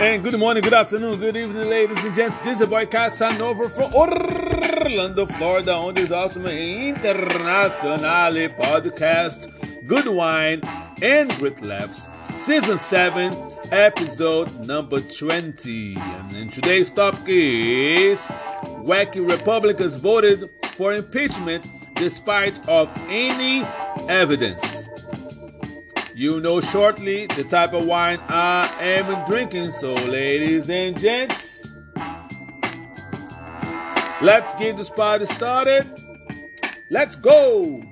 And good morning, good afternoon, good evening, ladies and gents. This is boy Casanova from Orlando, Florida, on this awesome internationale podcast, Good Wine and Great Laughs, Season 7, Episode number 20. And today's topic is Wacky Republicans voted for impeachment despite of any evidence. You know shortly the type of wine I am drinking. So, ladies and gents, let's get this party started. Let's go.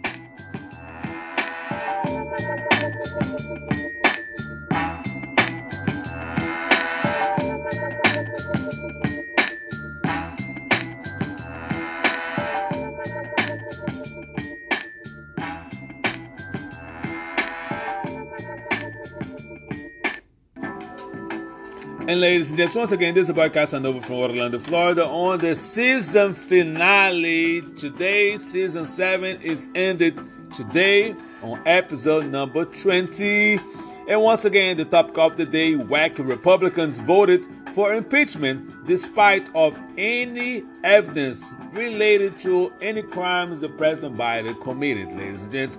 And ladies and gents, once again, this is podcast over from Orlando, Florida, on the season finale. Today, season seven is ended today on episode number 20. And once again, the topic of the day, wacky Republicans voted for impeachment despite of any evidence related to any crimes the President Biden committed, ladies and gents.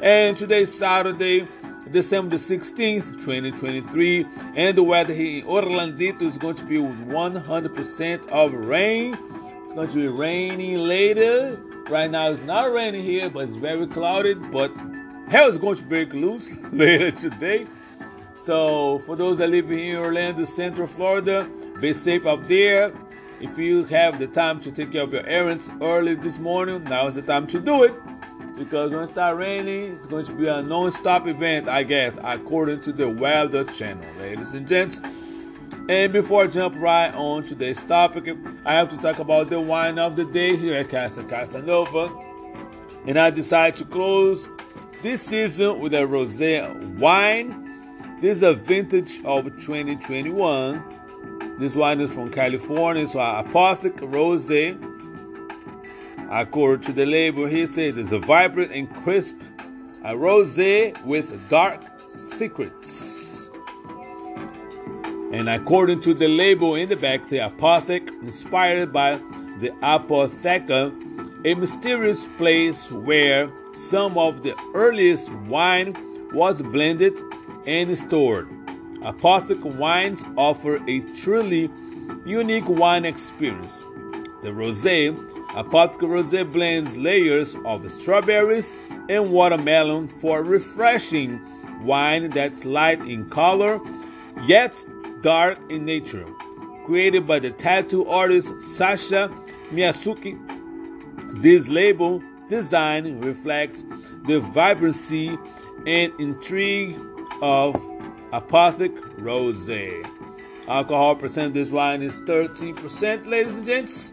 And today's Saturday, December 16th, 2023. And the weather here in Orlandito is going to be 100% of rain. It's going to be raining later. Right now it's not raining here, but it's very clouded. But hell is going to break loose later today. So for those that live in Orlando, Central Florida, be safe out there. If you have the time to take care of your errands early this morning, now is the time to do it because when it starts raining, it's going to be a non-stop event, I guess, according to the Weather Channel, ladies and gents. And before I jump right on today's topic, I have to talk about the wine of the day here at Casa Casanova. And I decided to close this season with a rosé wine. This is a vintage of 2021. This wine is from California, so Apothic Rosé According to the label, he said it's a vibrant and crisp a rosé with dark secrets. And according to the label in the back, say Apothic, inspired by the Apotheca, a mysterious place where some of the earliest wine was blended and stored. Apothic wines offer a truly unique wine experience. The rosé Apothic Rosé blends layers of strawberries and watermelon for a refreshing wine that's light in color yet dark in nature. Created by the tattoo artist Sasha Miyasuki, this label design reflects the vibrancy and intrigue of Apothic Rosé. Alcohol percent this wine is 13%, ladies and gents.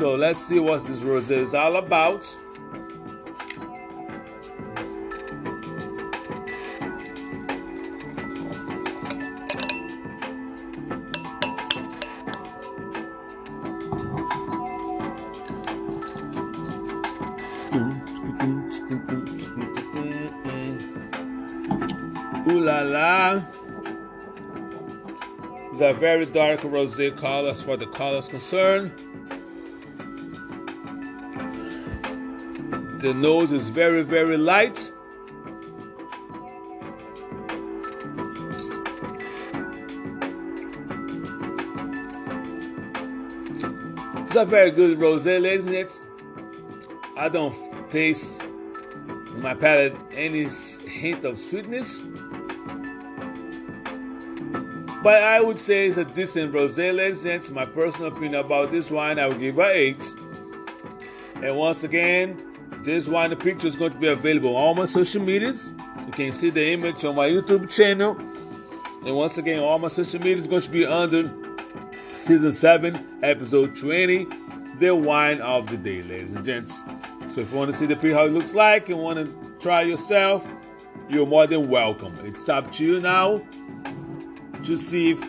So let's see what this rosé is all about. Ooh la la. It's a very dark rosé color as far the colors concerned. The nose is very, very light. It's a very good rosé, and gents. I don't taste in my palate any hint of sweetness. But I would say it's a decent rosé, ladies and gents. My personal opinion about this wine, I would give it 8. And once again, this wine picture is going to be available on all my social medias. You can see the image on my YouTube channel. And once again, all my social media is going to be under season 7, episode 20, the wine of the day, ladies and gents. So if you want to see the picture how it looks like and want to try yourself, you're more than welcome. It's up to you now to see if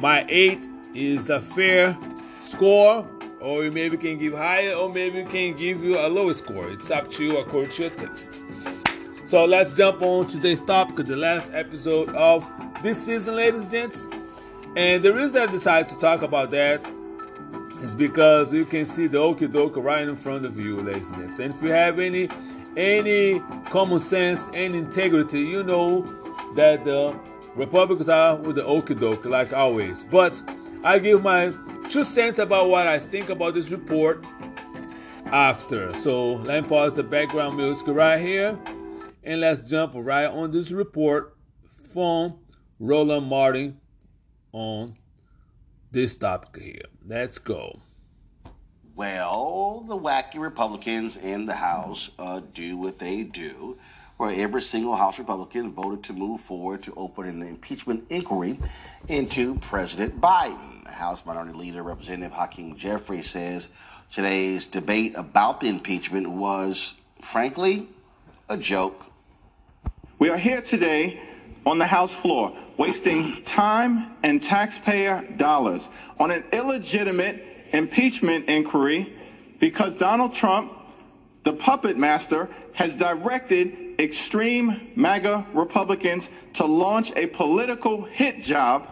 my 8 is a fair score or maybe can give higher, or maybe we can give you a lower score. It's up to you according to your taste. So let's jump on today's topic, the last episode of this season, ladies and gents. And the reason I decided to talk about that is because you can see the okie right in front of you, ladies and gents. And if you have any any common sense and integrity, you know that the Republicans are with the okie like always. But I give my two cents about what I think about this report after. So let me pause the background music right here and let's jump right on this report from Roland Martin on this topic here. Let's go. Well, the wacky Republicans in the House uh, do what they do, where every single House Republican voted to move forward to open an impeachment inquiry into President Biden. House Minority Leader Representative Hakeem Jeffries says today's debate about the impeachment was, frankly, a joke. We are here today on the House floor, wasting time and taxpayer dollars on an illegitimate impeachment inquiry because Donald Trump, the puppet master, has directed extreme MAGA Republicans to launch a political hit job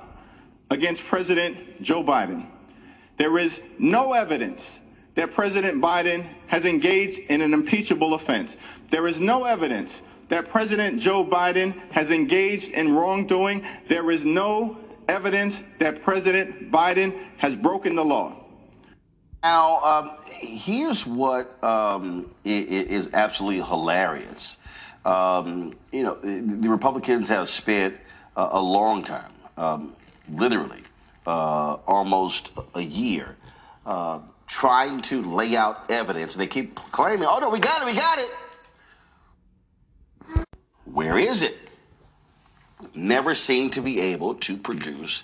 against President Joe Biden. There is no evidence that President Biden has engaged in an impeachable offense. There is no evidence that President Joe Biden has engaged in wrongdoing. There is no evidence that President Biden has broken the law. Now, um, here's what um, is absolutely hilarious. Um, you know, the Republicans have spent a, a long time, um, literally uh, almost a year, uh, trying to lay out evidence. They keep claiming, oh, no, we got it, we got it. Where is it? Never seem to be able to produce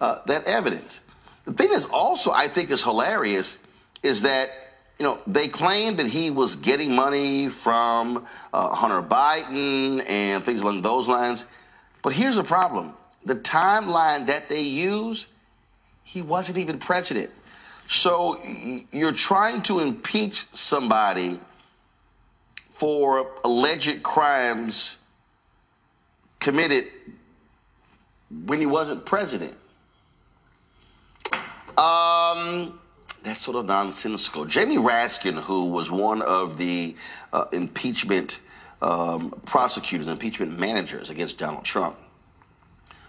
uh, that evidence. The thing that's also, I think, is hilarious is that you know they claim that he was getting money from uh, Hunter Biden and things along those lines. But here's the problem: the timeline that they use, he wasn't even president. So you're trying to impeach somebody for alleged crimes committed when he wasn't president. Um, that's sort of nonsensical. Jamie Raskin, who was one of the uh, impeachment um, prosecutors, impeachment managers against Donald Trump,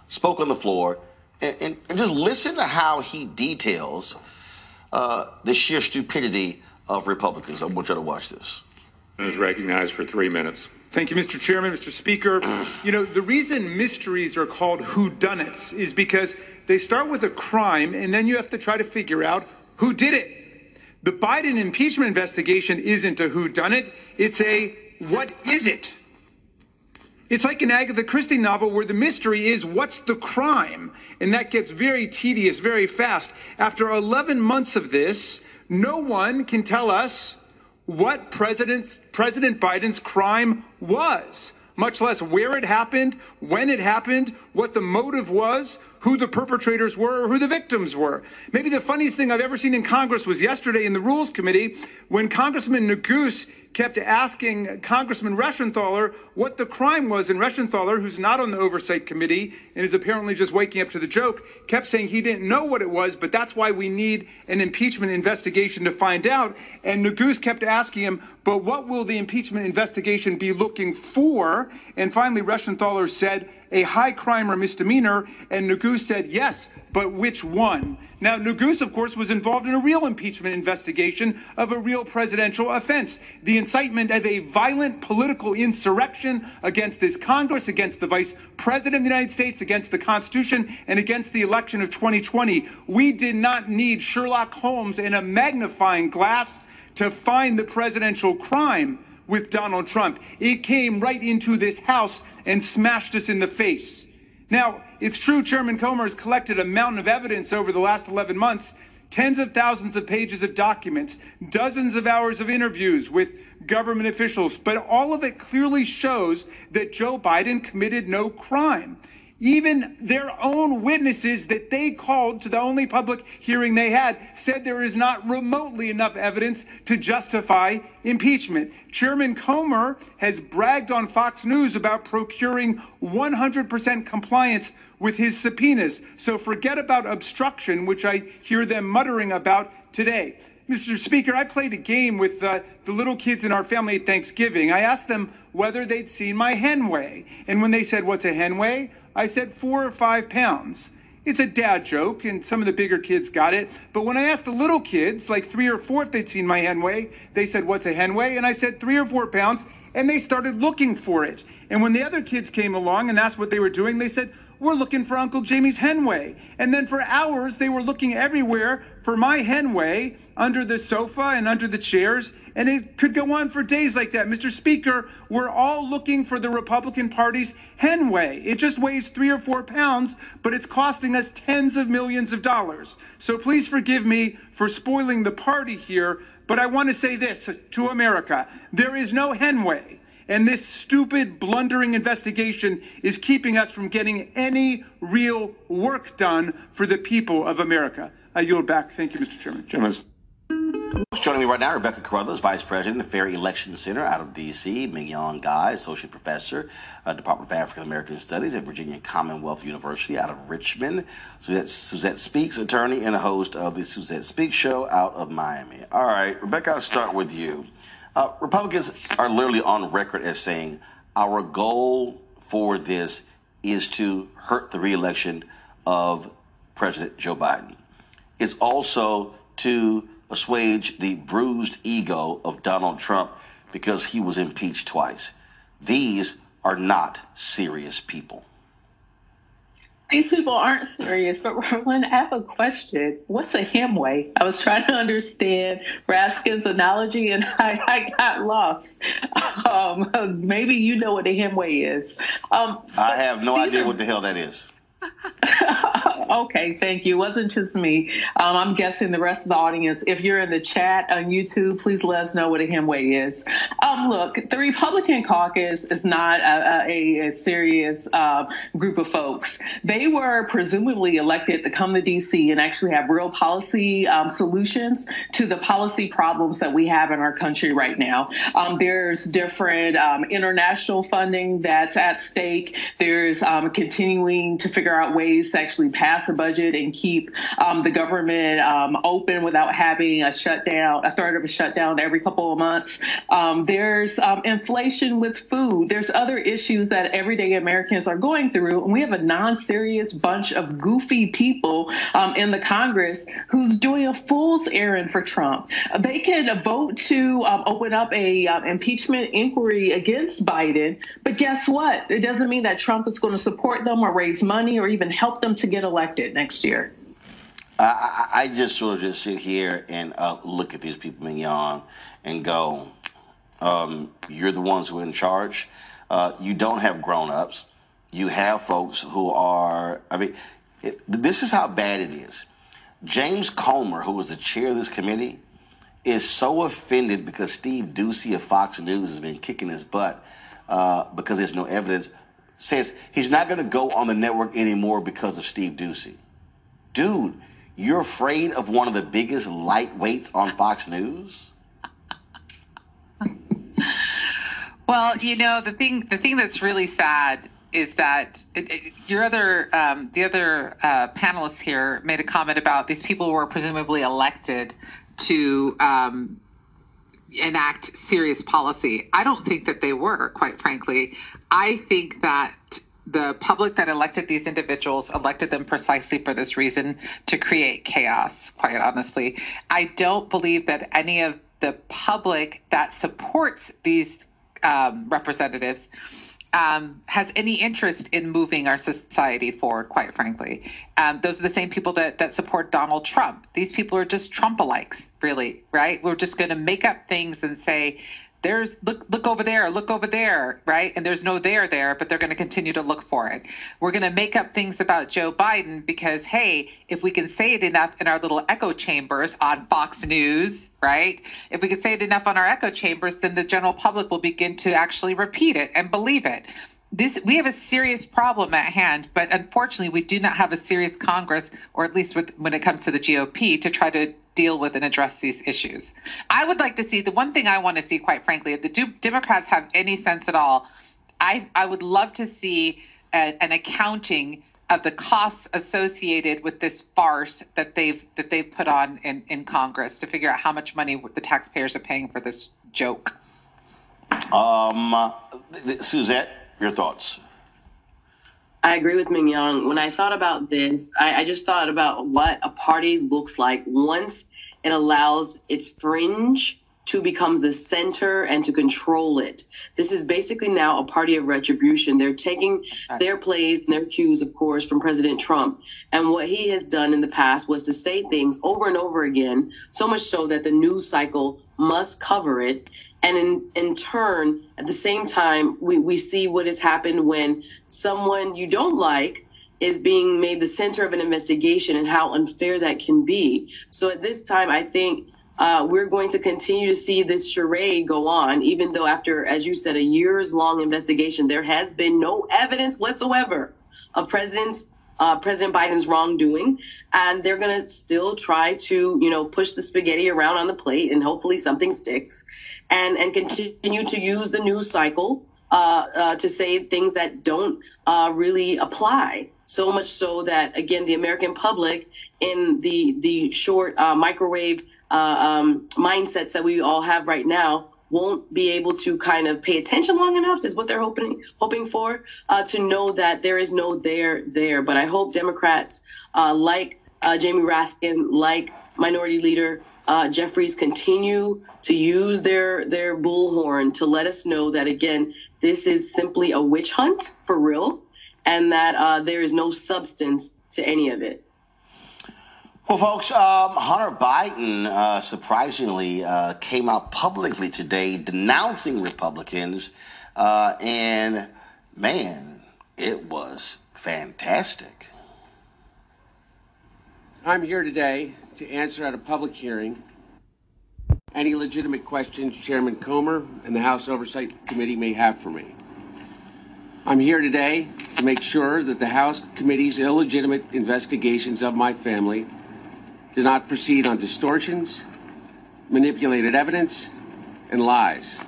spoke on the floor and, and, and just listen to how he details uh, the sheer stupidity of Republicans. I want you to watch this. Is recognized for three minutes. Thank you, Mr. Chairman, Mr. Speaker. You know, the reason mysteries are called whodunits is because they start with a crime and then you have to try to figure out who did it. The Biden impeachment investigation isn't a who done it, it's a what is it? It's like an Agatha Christie novel where the mystery is what's the crime? And that gets very tedious very fast. After 11 months of this, no one can tell us what President, President Biden's crime was, much less where it happened, when it happened, what the motive was, who the perpetrators were, or who the victims were. Maybe the funniest thing I've ever seen in Congress was yesterday in the Rules Committee when Congressman Neguse kept asking Congressman Reschenthaler what the crime was, and Reschenthaler, who's not on the Oversight Committee and is apparently just waking up to the joke, kept saying he didn't know what it was, but that's why we need an impeachment investigation to find out. And Neguse kept asking him, but what will the impeachment investigation be looking for? And finally, Reschenthaler said, a high crime or misdemeanor, and Neguse said, yes, but which one? Now, Neguse, of course, was involved in a real impeachment investigation of a real presidential offense the incitement of a violent political insurrection against this Congress, against the Vice President of the United States, against the Constitution, and against the election of 2020. We did not need Sherlock Holmes in a magnifying glass to find the presidential crime with Donald Trump. It came right into this House and smashed us in the face. Now, it's true Chairman Comer has collected a mountain of evidence over the last 11 months, tens of thousands of pages of documents, dozens of hours of interviews with government officials, but all of it clearly shows that Joe Biden committed no crime. Even their own witnesses that they called to the only public hearing they had said there is not remotely enough evidence to justify impeachment. Chairman Comer has bragged on Fox News about procuring 100% compliance with his subpoenas. So forget about obstruction, which I hear them muttering about today. Mr. Speaker, I played a game with uh, the little kids in our family at Thanksgiving. I asked them whether they'd seen my hen weigh. And when they said, What's a hen weigh? I said, Four or five pounds. It's a dad joke, and some of the bigger kids got it. But when I asked the little kids, like three or four, if they'd seen my hen weigh, they said, What's a hen weigh? And I said, Three or four pounds. And they started looking for it. And when the other kids came along and asked what they were doing, they said, we're looking for Uncle Jamie's henway. And then for hours, they were looking everywhere for my henway under the sofa and under the chairs. And it could go on for days like that. Mr. Speaker, we're all looking for the Republican Party's henway. It just weighs three or four pounds, but it's costing us tens of millions of dollars. So please forgive me for spoiling the party here, but I want to say this to America there is no henway. And this stupid, blundering investigation is keeping us from getting any real work done for the people of America. I yield back. Thank you, Mr. Chairman. Chairman. Joining me right now, Rebecca Carruthers, Vice President of the Fair Election Center out of D.C., Mignonne Guy, Associate Professor, uh, Department of African American Studies at Virginia Commonwealth University out of Richmond, Suzette, Suzette Speaks, attorney and host of the Suzette Speaks Show out of Miami. All right, Rebecca, I'll start with you. Uh, Republicans are literally on record as saying our goal for this is to hurt the reelection of President Joe Biden. It's also to assuage the bruised ego of Donald Trump because he was impeached twice. These are not serious people. These people aren't serious, but Roland, I have a question. What's a hemway? I was trying to understand Raskin's analogy and I, I got lost. Um, maybe you know what a hemway is. Um, I have no idea are, what the hell that is. Okay, thank you. It wasn't just me. Um, I'm guessing the rest of the audience. If you're in the chat on YouTube, please let us know what a hemway is. Um, look, the Republican caucus is not a, a, a serious uh, group of folks. They were presumably elected to come to D.C. and actually have real policy um, solutions to the policy problems that we have in our country right now. Um, there's different um, international funding that's at stake. There's continuing to figure out ways to actually pass a budget and keep um, the government um, open without having a shutdown, a third of a shutdown every couple of months. Um, there's um, inflation with food. There's other issues that everyday Americans are going through. And we have a non-serious bunch of goofy people um, in the Congress who's doing a fool's errand for Trump. They can vote to um, open up a impeachment inquiry against Biden, but guess what? It doesn't mean that Trump is going to support them or raise money or even help them to get elected next year? I, I just sort of just sit here and uh, look at these people young and go, um, you're the ones who are in charge. Uh, you don't have grown ups. You have folks who are, I mean, it, this is how bad it is. James Comer, who was the chair of this committee, is so offended because Steve Doocy of Fox News has been kicking his butt uh, because there's no evidence says he's not going to go on the network anymore because of Steve Doocy. Dude, you're afraid of one of the biggest lightweights on Fox News? well, you know the thing. The thing that's really sad is that it, it, your other um, the other uh, panelists here made a comment about these people were presumably elected to um, enact serious policy. I don't think that they were, quite frankly. I think that the public that elected these individuals elected them precisely for this reason to create chaos, quite honestly. I don't believe that any of the public that supports these um, representatives um, has any interest in moving our society forward, quite frankly. Um, those are the same people that, that support Donald Trump. These people are just Trump-alikes, really, right? We're just going to make up things and say, there's look look over there look over there right? And there's no there there but they're going to continue to look for it. We're going to make up things about joe biden because hey if we can say it enough in our little echo chambers on fox news right? If we can say it enough on our echo chambers then the general public will begin to actually repeat it and believe it. This we have a serious problem at hand, but unfortunately, we do not have a serious Congress, or at least with, when it comes to the GOP, to try to deal with and address these issues. I would like to see the one thing I want to see, quite frankly, if the Democrats have any sense at all, I I would love to see a, an accounting of the costs associated with this farce that they've that they've put on in, in Congress to figure out how much money the taxpayers are paying for this joke. Um, Suzette, your thoughts? I agree with Mignonne. When I thought about this, I, I, just thought about what a party looks like once it allows its fringe to become the center and to control it. This is basically now a party of retribution. They're taking their plays and their cues, of course, from President Trump. And what he has done in the past was to say things over and over again, so much so that the news cycle must cover it. And in, in turn, at the same time, we, we see what has happened when someone you don't like is being made the center of an investigation and how unfair that can be. So at this time, I think uh, we're going to continue to see this charade go on, even though after, as you said, a years long investigation, there has been no evidence whatsoever of President's uh, President Biden's wrongdoing, and they're going to still try to, you know, push the spaghetti around on the plate, and hopefully something sticks, and and continue to use the news cycle uh, uh, to say things that don't uh, really apply. So much so that again, the American public in the the short uh, microwave uh, um, mindsets that we all have right now won't be able to kind of pay attention long enough is what they're hoping hoping for uh, to know that there is no there there. But I hope Democrats uh, like uh, Jamie Raskin, like Minority Leader uh, Jeffries, continue to use their their bullhorn to let us know that again this is simply a witch hunt for real, and that uh, there is no substance to any of it. Well, folks, um, Hunter Biden uh, surprisingly uh, came out publicly today denouncing Republicans, uh, and man, it was fantastic. I'm here today to answer at a public hearing any legitimate questions Chairman Comer and the House Oversight Committee may have for me. I'm here today to make sure that the House Committee's illegitimate investigations of my family do not proceed on distortions, manipulated evidence, and lies.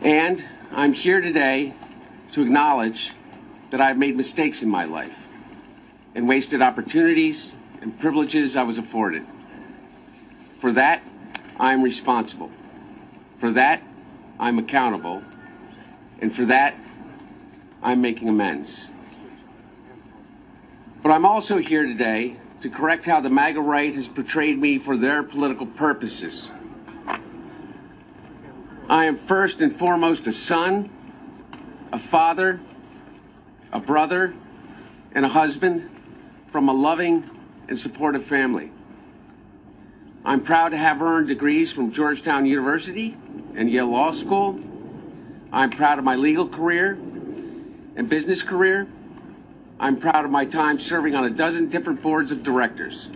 And I'm here today to acknowledge that I've made mistakes in my life and wasted opportunities and privileges I was afforded. For that, I'm responsible. For that, I'm accountable. And for that, I'm making amends. But I'm also here today to correct how the MAGA right has portrayed me for their political purposes. I am first and foremost a son, a father, a brother, and a husband from a loving and supportive family. I'm proud to have earned degrees from Georgetown University and Yale Law School. I'm proud of my legal career and business career. I'm proud of my time serving on a dozen different boards of directors.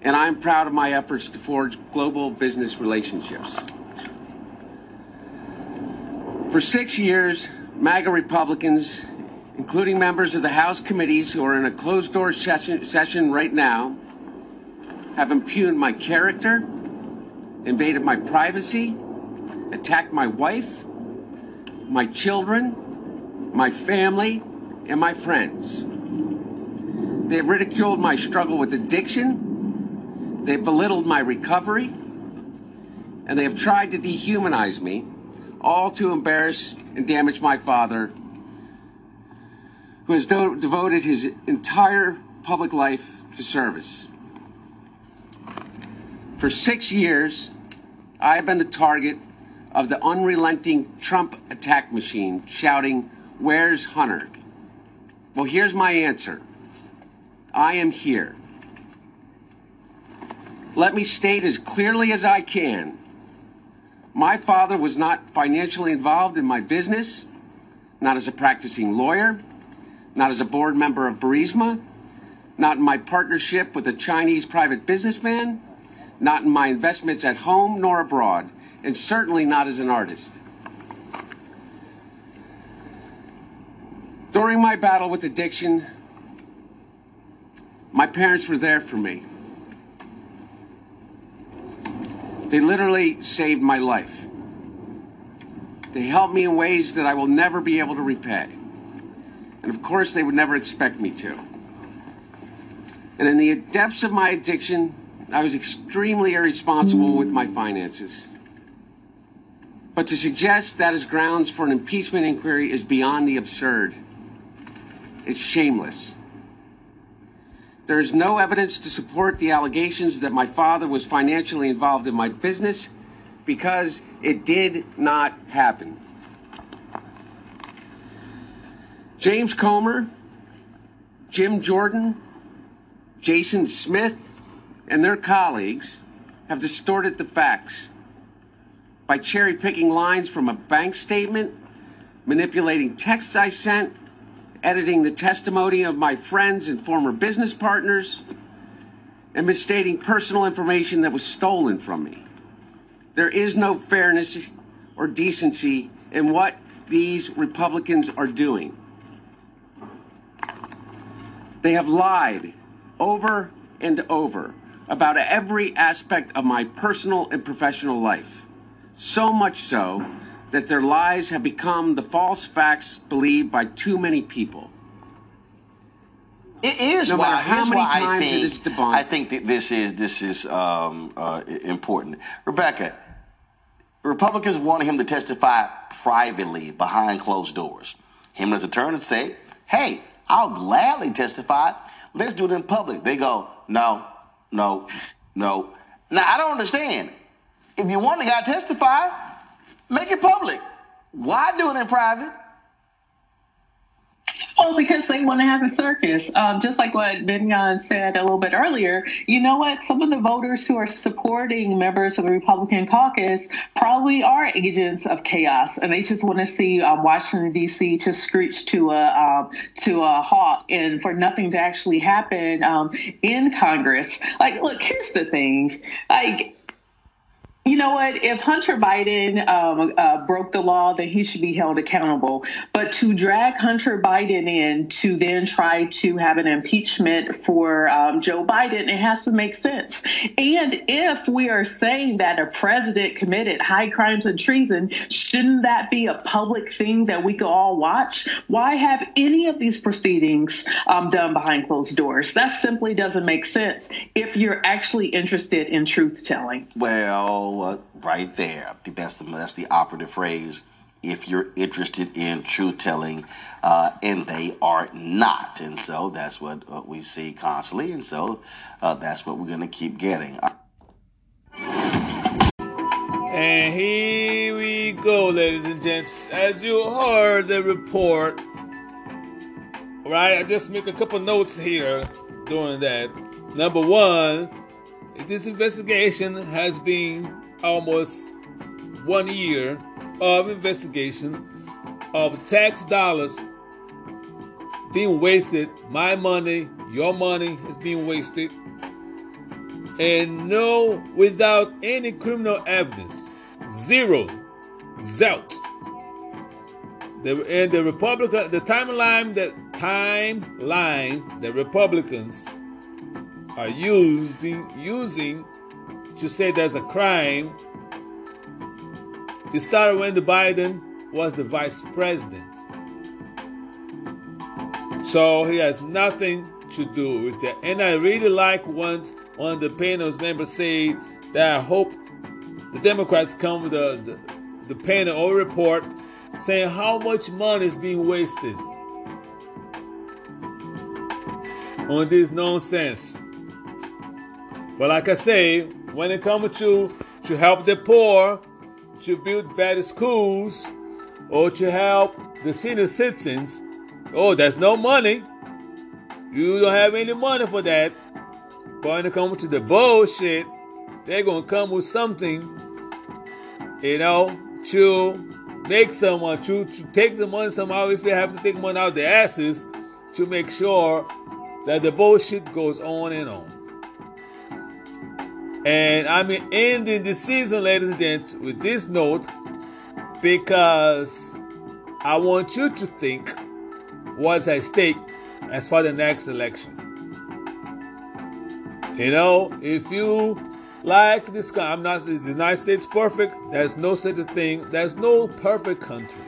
And I'm proud of my efforts to forge global business relationships. For six years, MAGA Republicans, including members of the House committees who are in a closed door session, session right now, have impugned my character, invaded my privacy, attacked my wife, my children, my family, and my friends. They have ridiculed my struggle with addiction. They have belittled my recovery. And they have tried to dehumanize me, all to embarrass and damage my father, who has do- devoted his entire public life to service. For six years, I have been the target of the unrelenting Trump attack machine, shouting, Where's Hunter? Well, here's my answer I am here. Let me state as clearly as I can my father was not financially involved in my business, not as a practicing lawyer, not as a board member of Burisma, not in my partnership with a Chinese private businessman, not in my investments at home nor abroad, and certainly not as an artist. During my battle with addiction, my parents were there for me. They literally saved my life. They helped me in ways that I will never be able to repay. And of course, they would never expect me to. And in the depths of my addiction, I was extremely irresponsible with my finances. But to suggest that is grounds for an impeachment inquiry is beyond the absurd. It's shameless. There is no evidence to support the allegations that my father was financially involved in my business because it did not happen. James Comer, Jim Jordan, Jason Smith, and their colleagues have distorted the facts by cherry picking lines from a bank statement, manipulating texts I sent, editing the testimony of my friends and former business partners, and misstating personal information that was stolen from me. There is no fairness or decency in what these Republicans are doing. They have lied over and over about every aspect of my personal and professional life. So much so that their lies have become the false facts believed by too many people. It is No why, how many why I times it think, is debunked. I think that this is this is um, uh, important. Rebecca, Republicans wanted him to testify privately behind closed doors. Him and his attorneys say, "Hey, I'll gladly testify. Let's do it in public." They go, "No, no, no." Now I don't understand. If you want the guy to testify, make it public. Why do it in private? Well, because they want to have a circus. Um, just like what Benyon said a little bit earlier, you know what? Some of the voters who are supporting members of the Republican caucus probably are agents of chaos, and they just want to see um, Washington D.C. just screech to a um, to a halt, and for nothing to actually happen um, in Congress. Like, look, here's the thing, like. You know what? If Hunter Biden um, uh, broke the law, then he should be held accountable. But to drag Hunter Biden in to then try to have an impeachment for um, Joe Biden, it has to make sense. And if we are saying that a president committed high crimes and treason, shouldn't that be a public thing that we could all watch? Why have any of these proceedings um, done behind closed doors? That simply doesn't make sense if you're actually interested in truth telling. Well, uh, right there. I think that's the that's the operative phrase. If you're interested in truth telling, uh, and they are not, and so that's what uh, we see constantly, and so uh, that's what we're going to keep getting. And here we go, ladies and gents. As you heard the report, right? I just make a couple notes here during that. Number one, this investigation has been almost one year of investigation of tax dollars being wasted. My money, your money is being wasted. And no, without any criminal evidence. Zero. Zelt. And the Republican, the timeline, the timeline, the Republicans are using using to say there's a crime. It started when the Biden was the vice president. So he has nothing to do with that. And I really like once one of the panel's members say that I hope the Democrats come with the, the, the panel or report saying how much money is being wasted on this nonsense. But like I say, when it comes to to help the poor, to build better schools, or to help the senior citizens, oh, there's no money. You don't have any money for that. But when it comes to the bullshit, they're gonna come with something, you know, to make someone to, to take the money somehow if they have to take money out their asses to make sure that the bullshit goes on and on. And I'm ending the season, ladies and gents, with this note because I want you to think what's at stake as for the next election. You know, if you like this, I'm not. the United States perfect? There's no such a thing. There's no perfect country.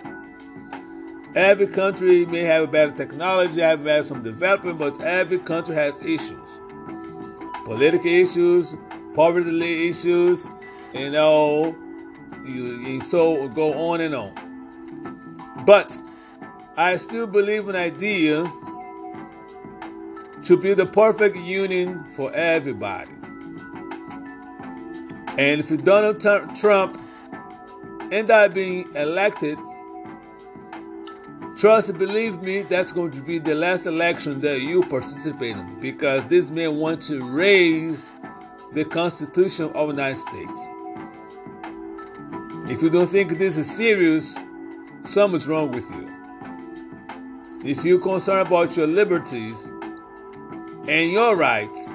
Every country may have better technology, have had some development, but every country has issues. Political issues, poverty issues, you know, you, so go on and on. But I still believe an idea to be the perfect union for everybody. And if Donald Trump end up being elected, trust and believe me, that's going to be the last election that you participate in because this man wants to raise the Constitution of the United States. If you don't think this is serious, something's wrong with you. If you're concerned about your liberties and your rights,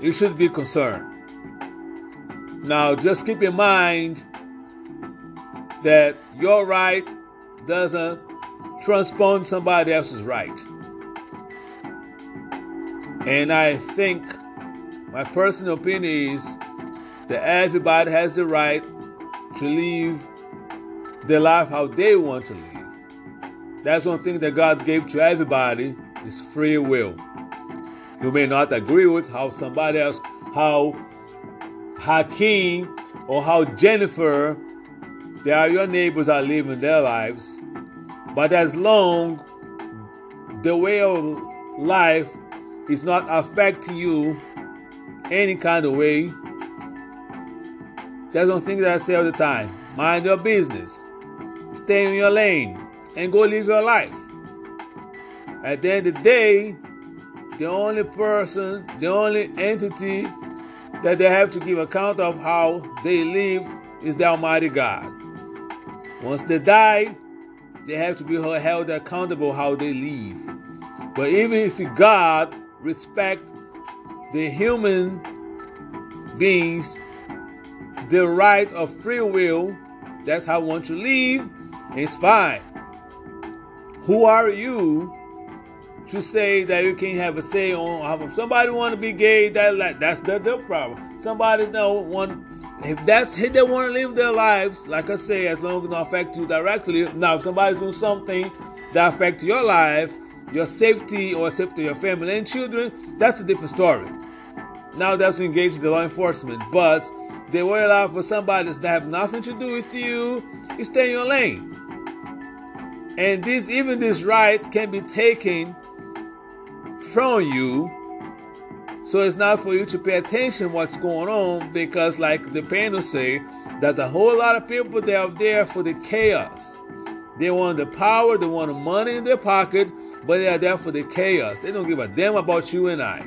you should be concerned. Now, just keep in mind that your right doesn't transpond somebody else's right. And I think my personal opinion is that everybody has the right to live their life how they want to live. That's one thing that God gave to everybody is free will. You may not agree with how somebody else, how Hakeem or how Jennifer, they are your neighbors are living their lives. But as long the way of life is not affecting you any kind of way, that's one thing that I say all the time. Mind your business. Stay in your lane and go live your life. At the end of the day, the only person, the only entity that they have to give account of how they live is the Almighty God. Once they die, they have to be held accountable how they live. But even if God respect the human beings the right of free will, that's how want to live, it's fine. Who are you to say that you can't have a say on how somebody want to be gay? That that's their, their problem. Somebody don't want if that's if they want to live their lives, like I say, as long as it don't affect you directly. Now, if somebody's doing something that affects your life, your safety, or safety of your family and children, that's a different story. Now that's to engage the law enforcement, but they will allow for somebody that have nothing to do with you. You stay in your lane. And this, even this right can be taken from you. So it's not for you to pay attention what's going on because like the panel say, there's a whole lot of people that are there for the chaos. They want the power, they want the money in their pocket, but they are there for the chaos. They don't give a damn about you and I.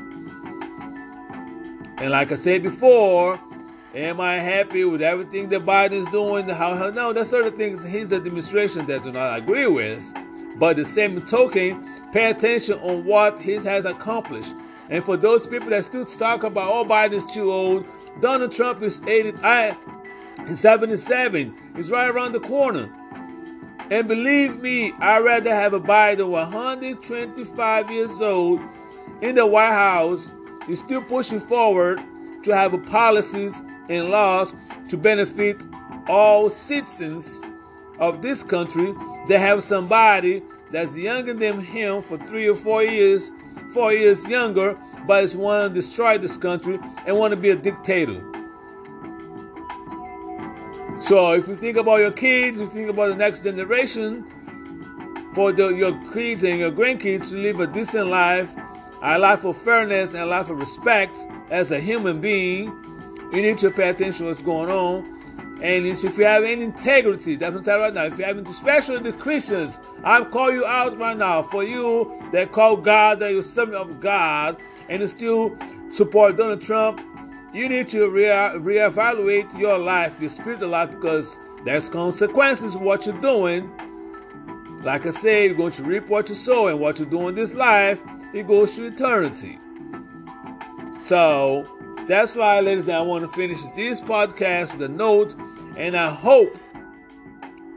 And like I said before, Am I happy with everything that Biden is doing? How, how no, there's certain things he's his administration that do not agree with. But the same token, pay attention on what he has accomplished. And for those people that still talk about, oh, Biden's too old, Donald Trump is 80, I, he's 77. He's right around the corner. And believe me, I'd rather have a Biden 125 years old in the White House. is still pushing forward to have policies and laws to benefit all citizens of this country that have somebody that's younger than him for three or four years, four years younger, but is want to destroy this country and want to be a dictator. So if you think about your kids, you think about the next generation, for the, your kids and your grandkids to live a decent life, a life of fairness and a life of respect as a human being, you need to pay attention to what's going on. And if you have any integrity, that's what I'm right now. If you have, especially the Christians, I'm calling you out right now. For you that call God, that you're servant of God, and you still support Donald Trump, you need to re- reevaluate your life, your spiritual life, because there's consequences what you're doing. Like I say, you're going to reap what you sow, and what you do in this life, it goes to eternity. So that's why, ladies, I want to finish this podcast with a note, and I hope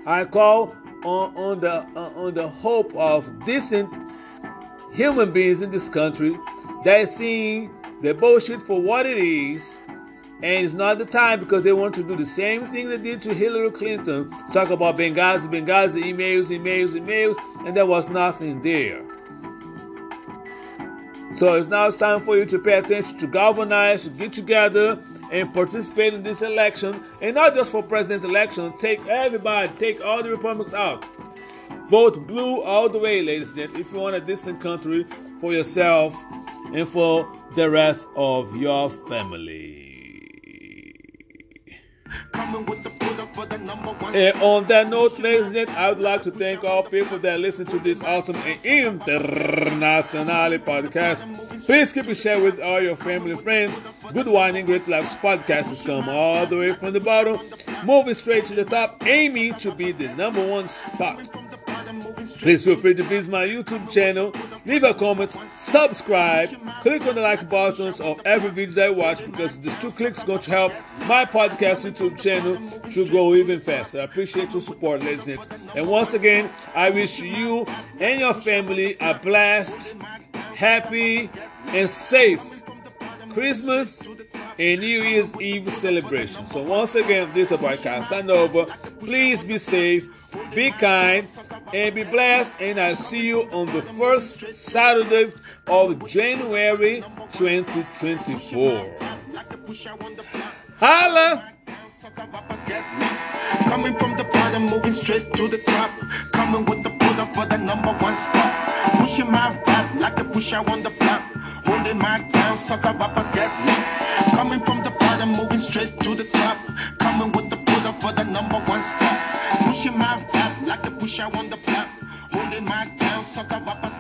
I call on, on the uh, on the hope of decent human beings in this country that seeing the bullshit for what it is. And it's not the time because they want to do the same thing they did to Hillary Clinton. Talk about Benghazi, Benghazi, emails, emails, emails, and there was nothing there. So it's now time for you to pay attention to galvanize, to get together and participate in this election. And not just for president's election, take everybody, take all the Republicans out. Vote blue all the way, ladies and gentlemen, if you want a decent country for yourself and for the rest of your family. And on that note, ladies and gentlemen, I would like to thank all people that listen to this awesome and international podcast. Please keep it shared with all your family and friends. Good Wine and Great Lives podcast has come all the way from the bottom, moving straight to the top, aiming to be the number one spot. Please feel free to visit my YouTube channel, leave a comment, subscribe, click on the like buttons of every video that I watch because these two clicks are going to help my podcast YouTube channel to grow even faster. I appreciate your support, ladies and gentlemen. And once again, I wish you and your family a blessed, happy, and safe Christmas and New Year's Eve celebration. So once again, this is about Casanova. Please be safe, be kind, and be blessed. And I'll see you on the first Saturday of January 2024. Holla! Coming from the bottom, moving straight to the top. Coming with the pull for the number one spot. Pushing my like on the block. Holding my down, sucker rappers get loose. Coming from the bottom, moving straight to the top. Coming with the pull for the number one spot. Pushing my Push I on the plan, holding my down, sucker up a